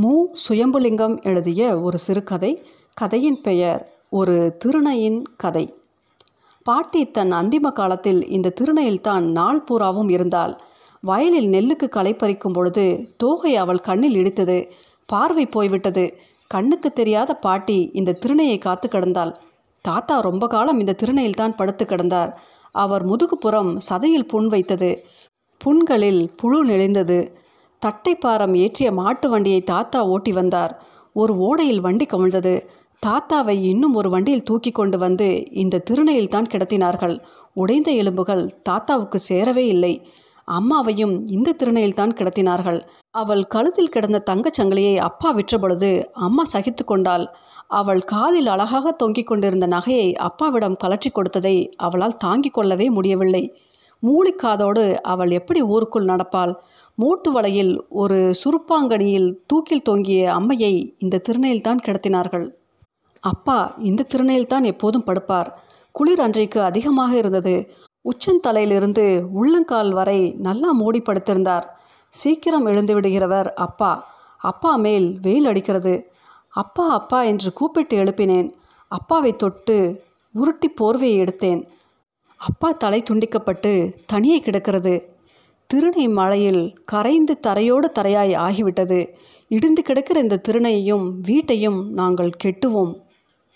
மு. சுயம்புலிங்கம் எழுதிய ஒரு சிறுகதை கதையின் பெயர் ஒரு திருநையின் கதை. பாட்டி தன் அந்திம காலத்தில் இந்த திருநையில்தான் நாள் பூராவும் இருந்தாள். வயலில் நெல்லுக்கு களை பறிக்கும் பொழுது தோகை அவள் கண்ணில் இடித்தது. பார்வை போய்விட்டது. கண்ணுக்கு தெரியாத பாட்டி இந்த திருநையை காத்து கிடந்தாள். தாத்தா ரொம்ப காலம் இந்த திருநையில்தான் படுத்து கிடந்தார். அவர் முதுகுப்புறம் சதையில் புண் வைத்தது. புண்களில் புழு நெளிந்தது. தட்டைப்பாரம் ஏற்றிய மாட்டு வண்டியை தாத்தா ஓட்டி வந்தார். ஒரு ஓடையில் வண்டி கவிழ்ந்தது. தாத்தாவை இன்னும் ஒரு வண்டியில் தூக்கி கொண்டு வந்து இந்த திருநையில் தான் கிடத்தினார்கள். உடைந்த எலும்புகள் தாத்தாவுக்கு சேரவே இல்லை. அம்மாவையும் இந்த திருநையில் தான் கிடத்தினார்கள். அவள் கழுத்தில் கிடந்த தங்கச் சங்கிலியை அப்பா விற்ற பொழுது அம்மா சகித்து கொண்டாள். அவள் காதில் அழகாக தொங்கிக் கொண்டிருந்த நகையை அப்பாவிடம் கலற்றி கொடுத்ததை அவளால் தாங்கிக் கொள்ளவே முடியவில்லை. மூலிக்காதோடு அவள் எப்படி ஊருக்குள் நடப்பாள்? மூட்டு வலையில் ஒரு சுருப்பாங்கனியில் தூக்கில் தொங்கிய அம்மையை இந்த திருநையில்தான் கிடத்தினார்கள். அப்பா இந்த திருநையில்தான் எப்போதும் படுப்பார். குளிர் அன்றைக்கு அதிகமாக இருந்தது. உச்சந்தலையிலிருந்து உள்ளங்கால் வரை நல்லா மூடி படுத்திருந்தார். சீக்கிரம் எழுந்து விடுகிறவர் அப்பா. அப்பா மேல் வெயில் அடிக்கிறது. அப்பா அப்பா என்று கூப்பிட்டு எழுப்பினேன். அப்பாவை தொட்டு உருட்டி போர்வையை எடுத்தேன். அப்பா தலை துண்டிக்கப்பட்டு தனியே கிடக்கிறது. திருணை மழையில் கரைந்து தரையோடு தரையாய் ஆகிவிட்டது. இடிந்து கிடக்கிற இந்த திருணையையும் வீட்டையும் நாங்கள் கெட்டுவோம்.